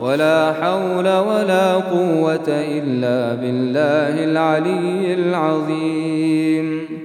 ولا حول ولا قوة إلا بالله العلي العظيم.